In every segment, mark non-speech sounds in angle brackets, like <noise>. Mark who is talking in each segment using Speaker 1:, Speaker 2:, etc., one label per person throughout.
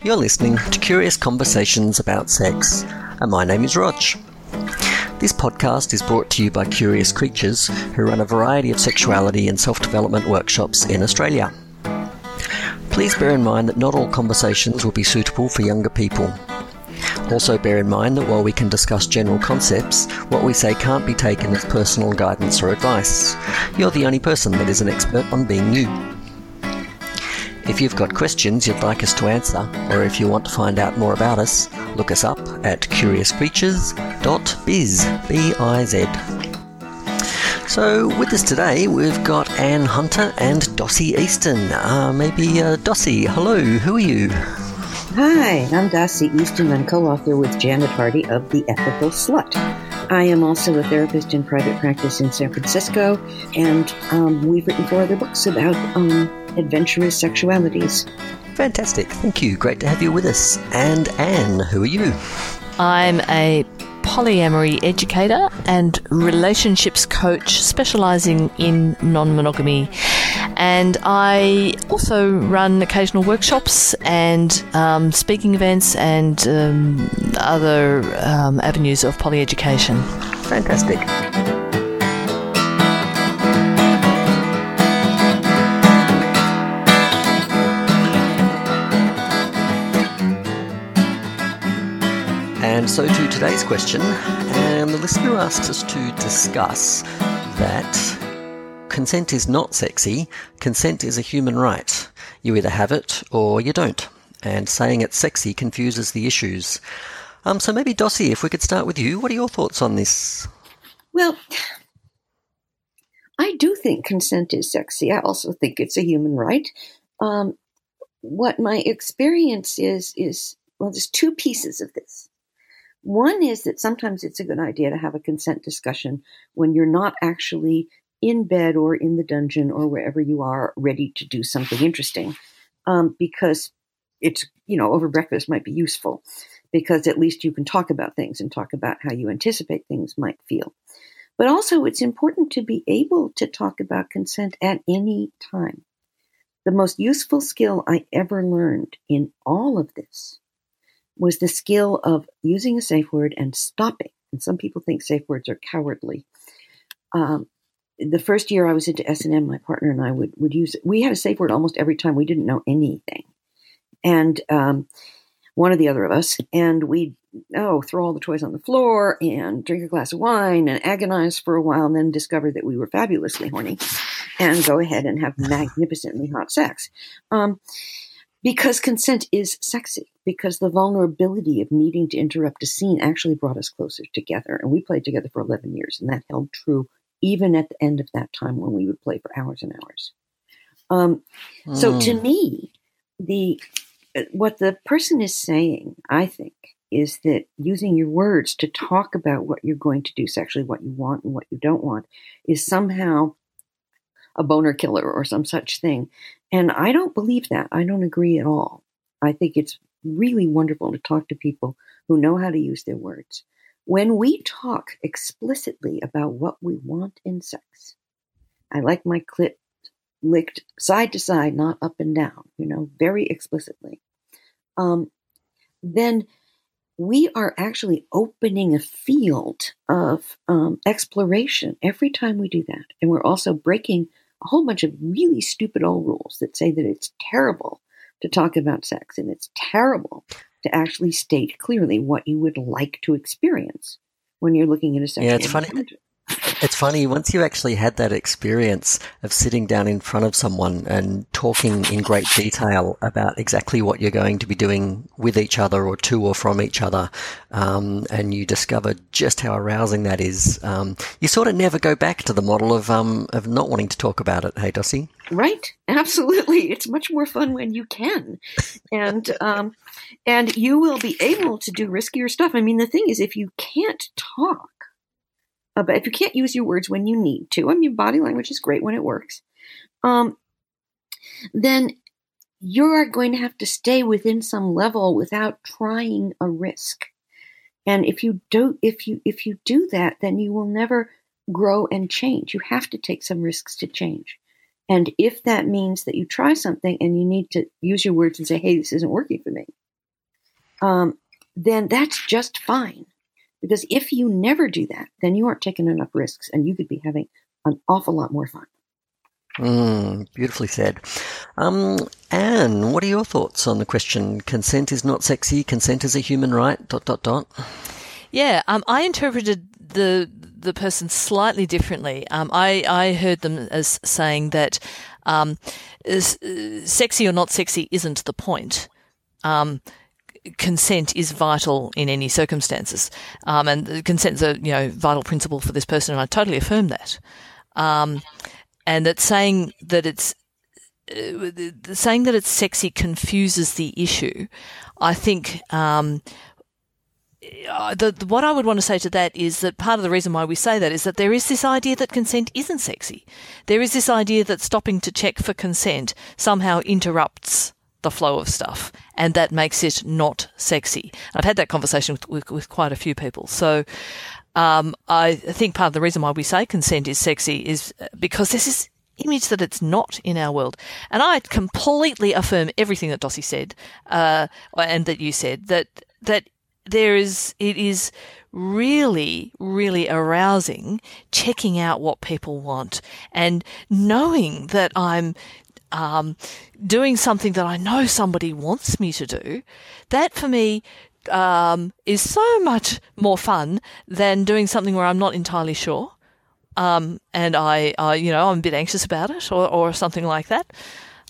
Speaker 1: You're listening to Curious Conversations about Sex, and my name is Rog. This podcast is brought to you by Curious Creatures, who run a variety of sexuality and self development workshops in Australia. Please bear in mind that not all conversations will be suitable for younger people. Also, bear in mind that while we can discuss general concepts, what we say can't be taken as personal guidance or advice. You're the only person that is an expert on being you. If you've got questions you'd like us to answer, or if you want to find out more about us, look us up at curiouscreatures.biz. B-I-Z. So, with us today, we've got Anne Hunter and Dossie Easton. Uh, maybe uh, Dossie, hello, who are you?
Speaker 2: Hi, I'm Dossie Easton. I'm co author with Janet Hardy of The Ethical Slut. I am also a therapist in private practice in San Francisco, and um, we've written four other books about um, adventurous sexualities.
Speaker 1: Fantastic, thank you. Great to have you with us. And Anne, who are you?
Speaker 3: I'm a polyamory educator and relationships coach specializing in non monogamy. And I also run occasional workshops and um, speaking events and um, other um, avenues of poly education.
Speaker 1: Fantastic. And so to today's question, and the listener asks us to discuss that consent is not sexy, consent is a human right. You either have it or you don't. And saying it's sexy confuses the issues. Um, so maybe Dossie, if we could start with you, what are your thoughts on this?
Speaker 2: Well, I do think consent is sexy. I also think it's a human right. Um, what my experience is is well, there's two pieces of this. One is that sometimes it's a good idea to have a consent discussion when you're not actually in bed or in the dungeon or wherever you are ready to do something interesting, um, because it's you know over breakfast might be useful because at least you can talk about things and talk about how you anticipate things might feel. But also, it's important to be able to talk about consent at any time. The most useful skill I ever learned in all of this was the skill of using a safe word and stopping. And some people think safe words are cowardly. Um, the first year I was into S and M, my partner and I would would use. We had a safe word almost every time. We didn't know anything, and um, one or the other of us, and we'd oh throw all the toys on the floor and drink a glass of wine and agonize for a while, and then discover that we were fabulously horny, and go ahead and have magnificently hot sex. Um, because consent is sexy, because the vulnerability of needing to interrupt a scene actually brought us closer together. And we played together for 11 years, and that held true even at the end of that time when we would play for hours and hours. Um, mm. So to me, the what the person is saying, I think, is that using your words to talk about what you're going to do sexually, what you want and what you don't want, is somehow a boner killer or some such thing. And I don't believe that. I don't agree at all. I think it's really wonderful to talk to people who know how to use their words. When we talk explicitly about what we want in sex, I like my clit licked side to side, not up and down, you know, very explicitly, um, then we are actually opening a field of um, exploration every time we do that. And we're also breaking a whole bunch of really stupid old rules that say that it's terrible to talk about sex and it's terrible to actually state clearly what you would like to experience when you're looking at a sexual
Speaker 1: yeah it's funny it's funny once you actually had that experience of sitting down in front of someone and talking in great detail about exactly what you're going to be doing with each other or to or from each other, um, and you discover just how arousing that is. Um, you sort of never go back to the model of um, of not wanting to talk about it. Hey, Dossie.
Speaker 2: Right, absolutely. It's much more fun when you can, and um, and you will be able to do riskier stuff. I mean, the thing is, if you can't talk uh, but if you can't use your words when you need to, I mean, body language is great when it works, um, then you are going to have to stay within some level without trying a risk. And if you do, if you if you do that, then you will never grow and change. You have to take some risks to change. And if that means that you try something and you need to use your words and say, "Hey, this isn't working for me," um, then that's just fine. Because if you never do that, then you aren't taking enough risks and you could be having an awful lot more fun.
Speaker 1: Mm, beautifully said. Um, Anne, what are your thoughts on the question? Consent is not sexy. Consent is a human right. Dot dot dot.
Speaker 3: Yeah, um, I interpreted the the person slightly differently. Um, I I heard them as saying that um, is, uh, sexy or not sexy isn't the point. Um, consent is vital in any circumstances, um, and consent is a you know vital principle for this person, and I totally affirm that. Um, and that saying that it's uh, saying that it's sexy confuses the issue. I think um, uh, the, the, what I would want to say to that is that part of the reason why we say that is that there is this idea that consent isn't sexy. There is this idea that stopping to check for consent somehow interrupts the flow of stuff, and that makes it not sexy. I've had that conversation with, with, with quite a few people. So um, I think part of the reason why we say consent is sexy is because this is image that it's not in our world. And I completely affirm everything that Dossie said, uh, and that you said, that, that there is, it is really, really arousing checking out what people want and knowing that I'm um, doing something that I know somebody wants me to do. That for me um, is so much more fun than doing something where I'm not entirely sure. Um, and I, you know, I'm a bit anxious about it or, or something like that.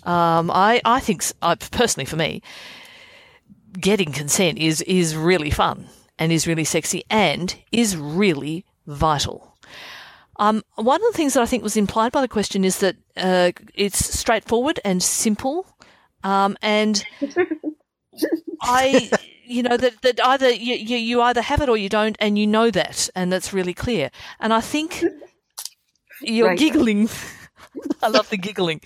Speaker 3: Um, I, I think, I, personally for me, getting consent is, is really fun and is really sexy and is really vital. Um, one of the things that I think was implied by the question is that uh, it's straightforward and simple, um, and <laughs> I you know that that either you, you either have it or you don't, and you know that, and that's really clear. And I think you're right. giggling. <laughs> I love the giggling.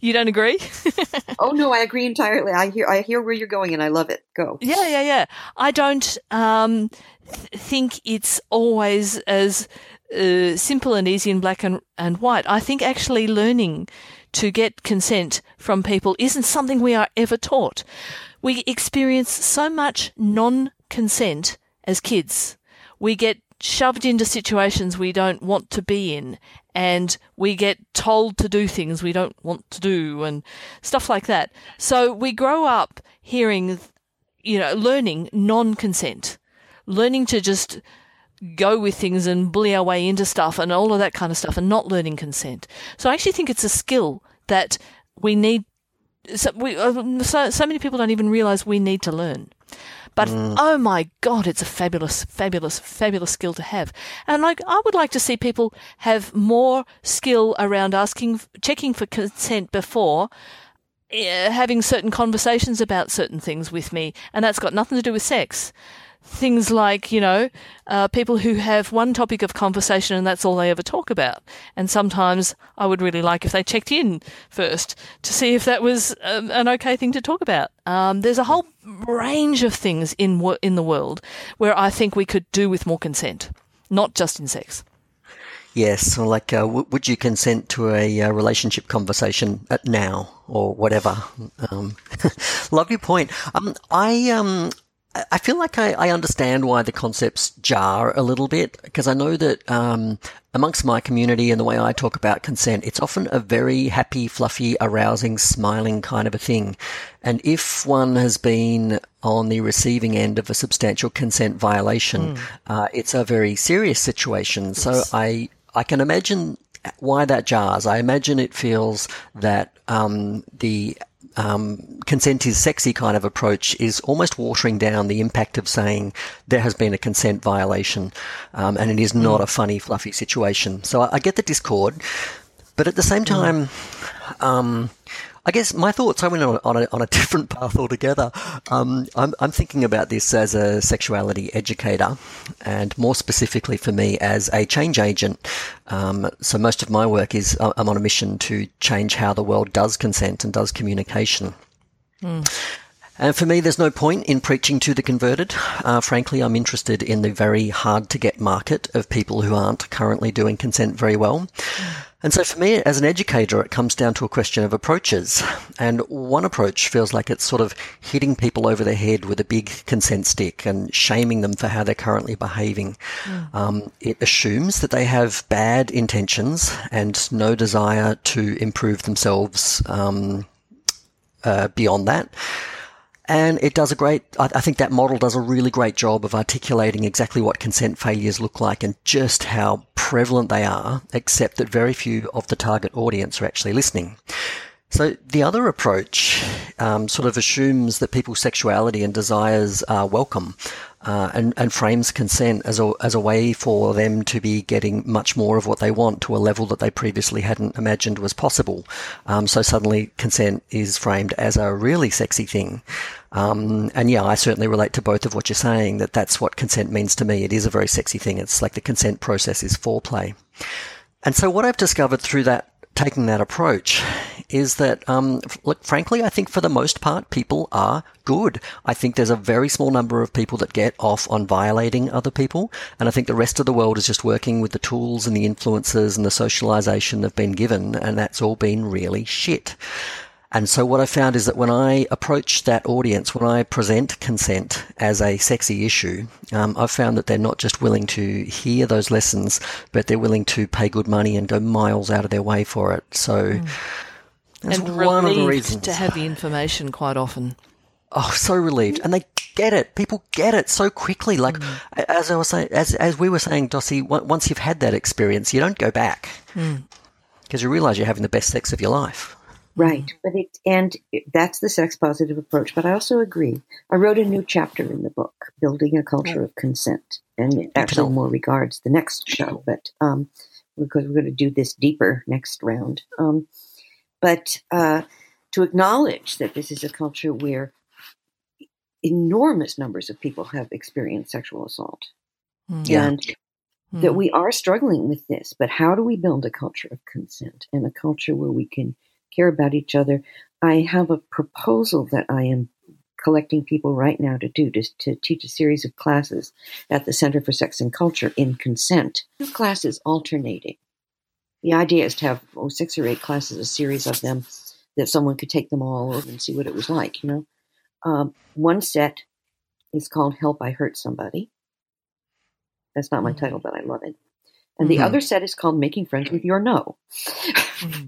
Speaker 3: You don't agree? <laughs>
Speaker 2: oh no, I agree entirely. I hear I hear where you're going, and I love it. Go.
Speaker 3: Yeah, yeah, yeah. I don't um, th- think it's always as uh, simple and easy in black and, and white. I think actually learning to get consent from people isn't something we are ever taught. We experience so much non consent as kids. We get shoved into situations we don't want to be in and we get told to do things we don't want to do and stuff like that. So we grow up hearing, you know, learning non consent, learning to just go with things and bully our way into stuff and all of that kind of stuff and not learning consent. So I actually think it's a skill that we need so, we, uh, so, so many people don't even realize we need to learn. But mm. oh my God, it's a fabulous, fabulous, fabulous skill to have. And like, I would like to see people have more skill around asking, checking for consent before uh, having certain conversations about certain things with me. And that's got nothing to do with sex things like, you know, uh, people who have one topic of conversation and that's all they ever talk about. And sometimes I would really like if they checked in first to see if that was um, an okay thing to talk about. Um, there's a whole range of things in in the world where I think we could do with more consent, not just in sex.
Speaker 1: Yes, or like, uh, w- would you consent to a uh, relationship conversation at now or whatever? Um, <laughs> love your point. Um, I um, I feel like I, I, understand why the concepts jar a little bit because I know that um, amongst my community and the way I talk about consent, it's often a very happy, fluffy, arousing, smiling kind of a thing. And if one has been on the receiving end of a substantial consent violation, mm. uh, it's a very serious situation. Yes. So I I can imagine why that jars. I imagine it feels that um, the um, consent is sexy kind of approach is almost watering down the impact of saying there has been a consent violation um, and it is not mm. a funny, fluffy situation. So I, I, get the discord, but at the same mm. time, um, I guess my thoughts, I went on, on, a, on a <laughs> different path altogether. Um, I'm, I'm, thinking about this as a sexuality educator and more specifically for me as a change agent. Um, so most of my work is I'm on a mission to change how the world does consent and does communication. Mm. And for me, there's no point in preaching to the converted. Uh, frankly, I'm interested in the very hard to get market of people who aren't currently doing consent very well. And so for me, as an educator, it comes down to a question of approaches. And one approach feels like it's sort of hitting people over the head with a big consent stick and shaming them for how they're currently behaving. Mm. Um, it assumes that they have bad intentions and no desire to improve themselves um, uh, beyond that. And it does a great, I think that model does a really great job of articulating exactly what consent failures look like and just how prevalent they are, except that very few of the target audience are actually listening. So the other approach um, sort of assumes that people's sexuality and desires are welcome uh, and, and frames consent as a, as a way for them to be getting much more of what they want to a level that they previously hadn't imagined was possible. Um, so suddenly consent is framed as a really sexy thing. Um, and yeah, I certainly relate to both of what you're saying that that's what consent means to me. It is a very sexy thing. It's like the consent process is foreplay. And so what I've discovered through that taking that approach is that, um, look, frankly, I think for the most part, people are good. I think there's a very small number of people that get off on violating other people. And I think the rest of the world is just working with the tools and the influences and the socialization they've been given. And that's all been really shit. And so what I found is that when I approach that audience, when I present consent as a sexy issue, um, I've found that they're not just willing to hear those lessons, but they're willing to pay good money and go miles out of their way for it. So mm. that's
Speaker 3: and
Speaker 1: one
Speaker 3: of
Speaker 1: the reasons
Speaker 3: to have the information quite often.
Speaker 1: Oh, so relieved, and they get it. People get it so quickly. Like mm. as I was saying, as as we were saying, Dossie, once you've had that experience, you don't go back because mm. you realise you're having the best sex of your life.
Speaker 2: Right, but it and that's the sex positive approach. But I also agree. I wrote a new chapter in the book, "Building a Culture of Consent," and it actually more regards the next show. But um, because we're going to do this deeper next round. Um, but uh, to acknowledge that this is a culture where enormous numbers of people have experienced sexual assault, mm. yeah. and that we are struggling with this. But how do we build a culture of consent and a culture where we can care about each other. I have a proposal that I am collecting people right now to do to, to teach a series of classes at the Center for Sex and Culture in consent. Two classes alternating. The idea is to have oh, six or eight classes, a series of them, that someone could take them all over and see what it was like. You know, um, one set is called "Help I Hurt Somebody." That's not my mm-hmm. title, but I love it. And mm-hmm. the other set is called "Making Friends with Your No." mm-hmm.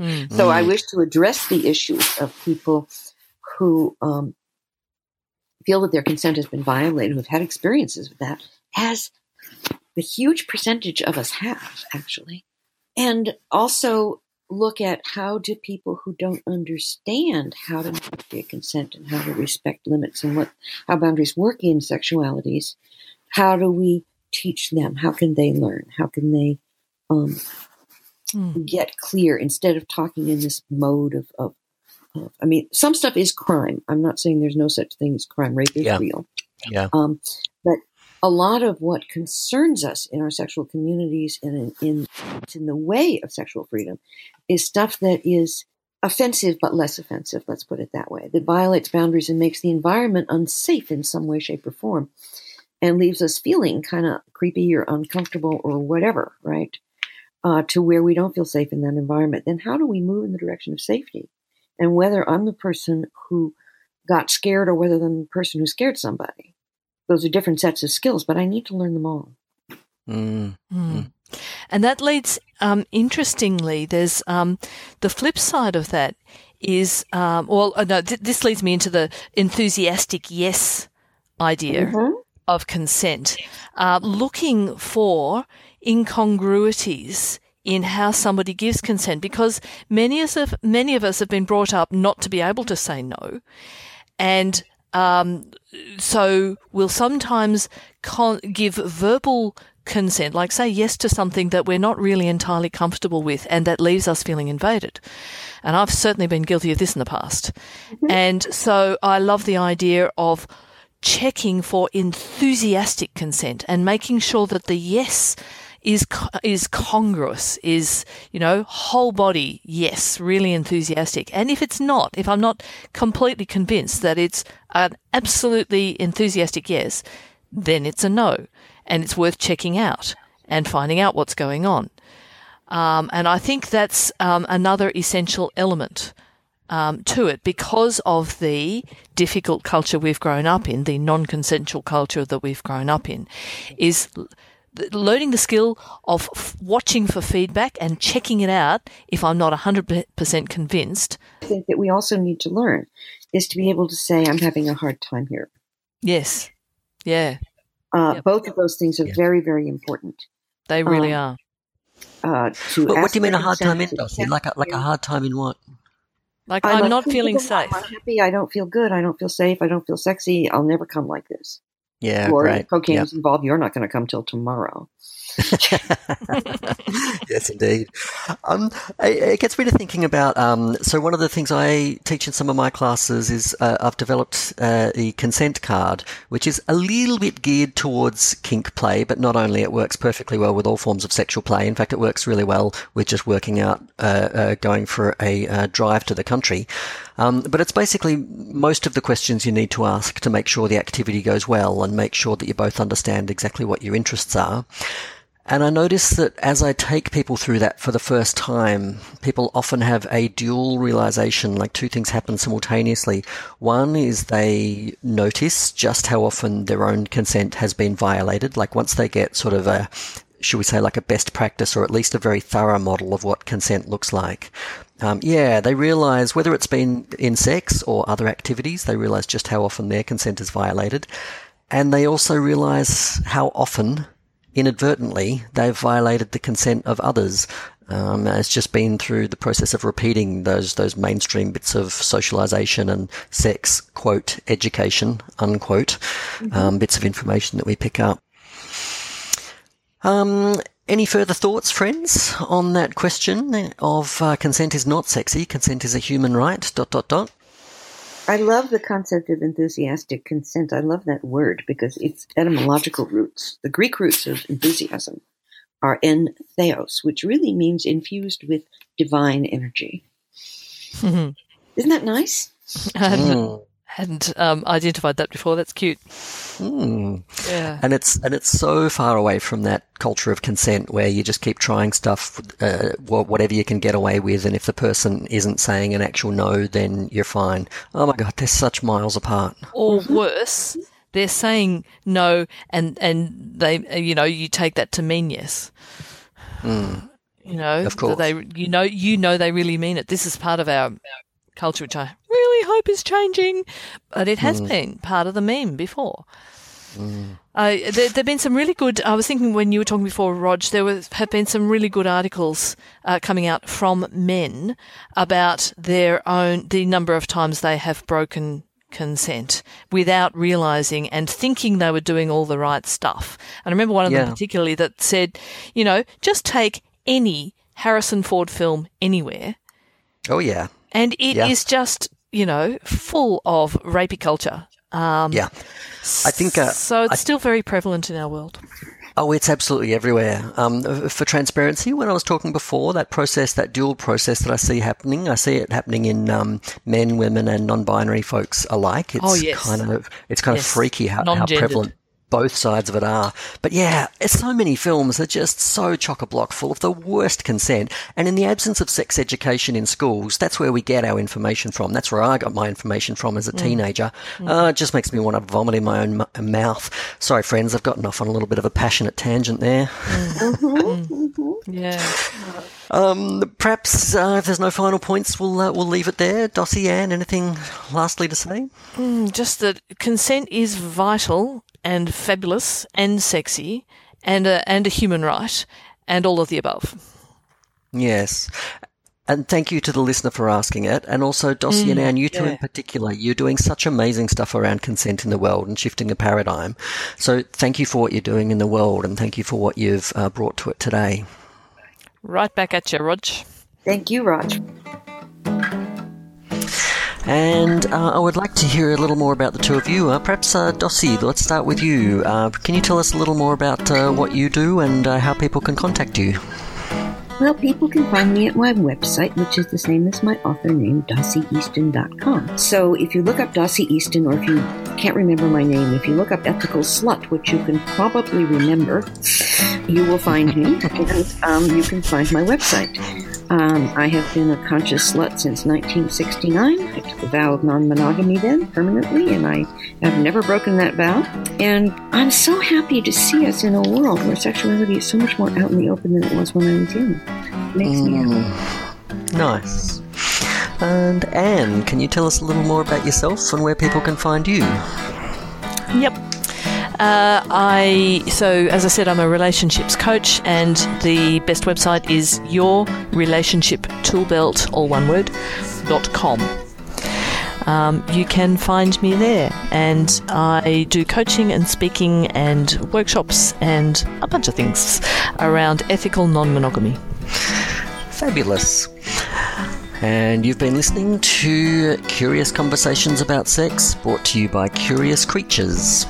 Speaker 2: Mm. So I mm. wish to address the issues of people who um, feel that their consent has been violated, who've had experiences with that, as the huge percentage of us have, actually. And also look at how do people who don't understand how to get consent and how to respect limits and what how boundaries work in sexualities, how do we teach them? How can they learn? How can they um, mm. get clear instead of talking in this mode of, of, of, I mean, some stuff is crime. I'm not saying there's no such thing as crime. Rape is
Speaker 1: yeah.
Speaker 2: real.
Speaker 1: Yeah.
Speaker 2: Um, but a lot of what concerns us in our sexual communities and in, in, in the way of sexual freedom is stuff that is offensive but less offensive, let's put it that way, that violates boundaries and makes the environment unsafe in some way, shape, or form and leaves us feeling kind of creepy or uncomfortable or whatever, right? Uh, to where we don't feel safe in that environment, then how do we move in the direction of safety? And whether I'm the person who got scared or whether I'm the person who scared somebody, those are different sets of skills, but I need to learn them all.
Speaker 1: Mm. Mm.
Speaker 3: And that leads, um, interestingly, there's um, the flip side of that is, um, well, uh, no, th- this leads me into the enthusiastic yes idea mm-hmm. of consent, uh, looking for incongruities in how somebody gives consent because many of us, many of us have been brought up not to be able to say no, and um, so we'll sometimes con- give verbal consent, like say yes to something that we're not really entirely comfortable with, and that leaves us feeling invaded. And I've certainly been guilty of this in the past. Mm-hmm. And so I love the idea of checking for enthusiastic consent and making sure that the yes is is congruous, is you know whole body, yes, really enthusiastic. And if it's not, if I'm not completely convinced that it's an absolutely enthusiastic yes, then it's a no, and it's worth checking out and finding out what's going on. Um, and I think that's um, another essential element um, to it because of the difficult culture we've grown up in, the non-consensual culture that we've grown up in, is learning the skill of f- watching for feedback and checking it out if I'm not 100% convinced.
Speaker 2: I think that we also need to learn is to be able to say, I'm having a hard time here.
Speaker 3: Yes. Yeah.
Speaker 2: Uh, yep. Both of those things are yep. very, very important.
Speaker 3: They really um,
Speaker 2: are.
Speaker 1: Uh, what do you mean a hard time in, Dossie? Like a, like a hard time in what?
Speaker 3: Like I'm, I'm not feeling safe.
Speaker 2: I'm happy. I don't feel good. I don't feel safe. I don't feel sexy. I'll never come like this.
Speaker 1: Yeah,
Speaker 2: or
Speaker 1: right.
Speaker 2: cocaine
Speaker 1: yep.
Speaker 2: is involved. You're not going to come till tomorrow. <laughs>
Speaker 1: yes, indeed. Um, it, it, gets me to thinking about. Um, so one of the things I teach in some of my classes is uh, I've developed uh, a consent card, which is a little bit geared towards kink play, but not only. It works perfectly well with all forms of sexual play. In fact, it works really well with just working out, uh, uh going for a uh, drive to the country. Um, but it's basically most of the questions you need to ask to make sure the activity goes well and make sure that you both understand exactly what your interests are. And I notice that as I take people through that for the first time, people often have a dual realization, like two things happen simultaneously. One is they notice just how often their own consent has been violated. Like once they get sort of a, should we say, like a best practice or at least a very thorough model of what consent looks like. Um, yeah, they realize whether it's been in sex or other activities, they realize just how often their consent is violated. And they also realize how often inadvertently they've violated the consent of others. Um, it's just been through the process of repeating those those mainstream bits of socialization and sex quote education unquote mm-hmm. um, bits of information that we pick up. Um, any further thoughts, friends, on that question of uh, consent is not sexy, consent is a human right? Dot dot dot.
Speaker 2: I love the concept of enthusiastic consent. I love that word because its etymological roots, the Greek roots of enthusiasm, are en theos, which really means infused with divine energy. Mm-hmm. <laughs> Isn't that nice? <laughs>
Speaker 3: Mm hadn't um, identified that before. That's cute.
Speaker 1: Mm. Yeah. And it's and it's so far away from that culture of consent where you just keep trying stuff, uh, whatever you can get away with, and if the person isn't saying an actual no, then you're fine. Oh my god, they're such miles apart.
Speaker 3: Or worse, they're saying no, and and they you know you take that to mean yes.
Speaker 1: Mm.
Speaker 3: You know,
Speaker 1: of course.
Speaker 3: They, you know, you know, they really mean it. This is part of our culture, which I really hope is changing, but it has mm. been part of the meme before. Mm. Uh, there have been some really good. I was thinking when you were talking before, Rog, there was, have been some really good articles uh, coming out from men about their own the number of times they have broken consent without realizing and thinking they were doing all the right stuff. And I remember one of yeah. them particularly that said, you know, just take any Harrison Ford film anywhere.
Speaker 1: Oh yeah.
Speaker 3: And it yeah. is just, you know, full of rapey culture. Um,
Speaker 1: yeah. I think uh,
Speaker 3: so. It's
Speaker 1: I,
Speaker 3: still very prevalent in our world.
Speaker 1: Oh, it's absolutely everywhere. Um, for transparency, when I was talking before, that process, that dual process that I see happening, I see it happening in um, men, women, and non-binary folks alike. It's
Speaker 3: oh, yes.
Speaker 1: kind of it's kind yes. of freaky how, how prevalent both sides of it are. But yeah, so many films are just so chock a block full of the worst consent. And in the absence of sex education in schools, that's where we get our information from. That's where I got my information from as a mm. teenager. Mm. Uh, it just makes me want to vomit in my own m- mouth. Sorry, friends, I've gotten off on a little bit of a passionate tangent there.
Speaker 3: Mm. yeah.
Speaker 1: Um, perhaps uh, if there's no final points, we'll uh, we'll leave it there. Dossie Anne, anything lastly to say?
Speaker 3: Mm, just that consent is vital and fabulous and sexy and a, and a human right and all of the above.
Speaker 1: Yes. And thank you to the listener for asking it. And also, Dossie mm, and you two yeah. in particular, you're doing such amazing stuff around consent in the world and shifting the paradigm. So thank you for what you're doing in the world and thank you for what you've uh, brought to it today.
Speaker 3: Right back at you, Rog.
Speaker 2: Thank you, Rog.
Speaker 1: And uh, I would like to hear a little more about the two of you. Uh, perhaps, uh, Dossie, let's start with you. Uh, can you tell us a little more about uh, what you do and uh, how people can contact you?
Speaker 2: Well, people can find me at my website, which is the same as my author name, DossieEaston.com. So if you look up Dossie Easton, or if you can't remember my name, if you look up Ethical Slut, which you can probably remember, you will find me, <laughs> and um, you can find my website. Um, I have been a conscious slut since 1969. I took a vow of non monogamy then, permanently, and I have never broken that vow. And I'm so happy to see us in a world where sexuality is so much more out in the open than it was when I was young. It makes me happy.
Speaker 1: Nice. And Anne, can you tell us a little more about yourself and where people can find you?
Speaker 3: Yep. Uh, I so as I said, I'm a relationships coach, and the best website is your relationship toolbelt, all one word, dot com. Um, you can find me there, and I do coaching and speaking and workshops and a bunch of things around ethical non-monogamy.
Speaker 1: Fabulous. And you've been listening to Curious Conversations About Sex, brought to you by Curious Creatures.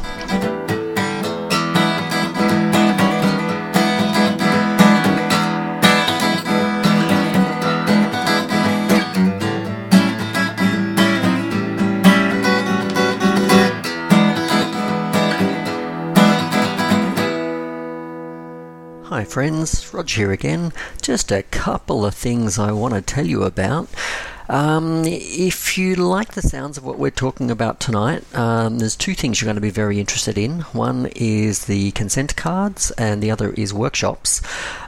Speaker 1: Friends, Rog here again. Just a couple of things I want to tell you about. Um, if you like the sounds of what we're talking about tonight, um, there's two things you're going to be very interested in. One is the consent cards, and the other is workshops.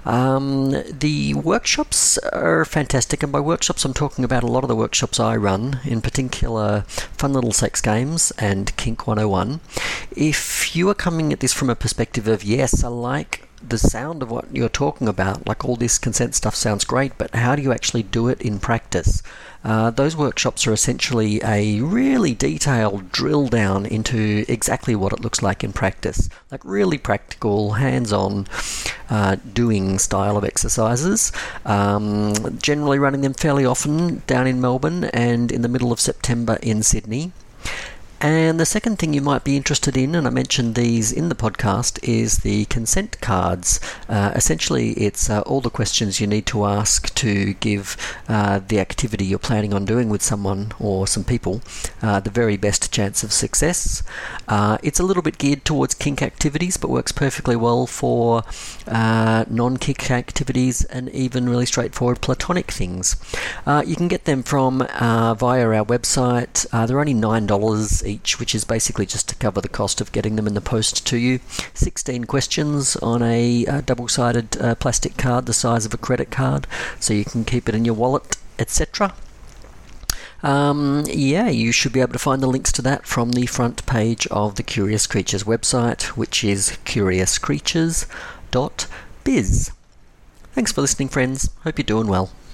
Speaker 1: Um, the workshops are fantastic, and by workshops, I'm talking about a lot of the workshops I run, in particular Fun Little Sex Games and Kink 101. If you are coming at this from a perspective of, yes, I like the sound of what you're talking about, like all this consent stuff sounds great, but how do you actually do it in practice? Uh, those workshops are essentially a really detailed drill down into exactly what it looks like in practice, like really practical, hands on uh, doing style of exercises. Um, generally running them fairly often down in Melbourne and in the middle of September in Sydney. And the second thing you might be interested in, and I mentioned these in the podcast, is the consent cards. Uh, essentially, it's uh, all the questions you need to ask to give uh, the activity you're planning on doing with someone or some people uh, the very best chance of success. Uh, it's a little bit geared towards kink activities, but works perfectly well for uh, non kink activities and even really straightforward platonic things. you can get them from via our website. they're only $9 each, which is basically just to cover the cost of getting them in the post to you. 16 questions on a uh, double sided uh, plastic card the size of a credit card, so you can keep it in your wallet, etc. Um, yeah, you should be able to find the links to that from the front page of the Curious Creatures website, which is curiouscreatures.biz. Thanks for listening, friends. Hope you're doing well.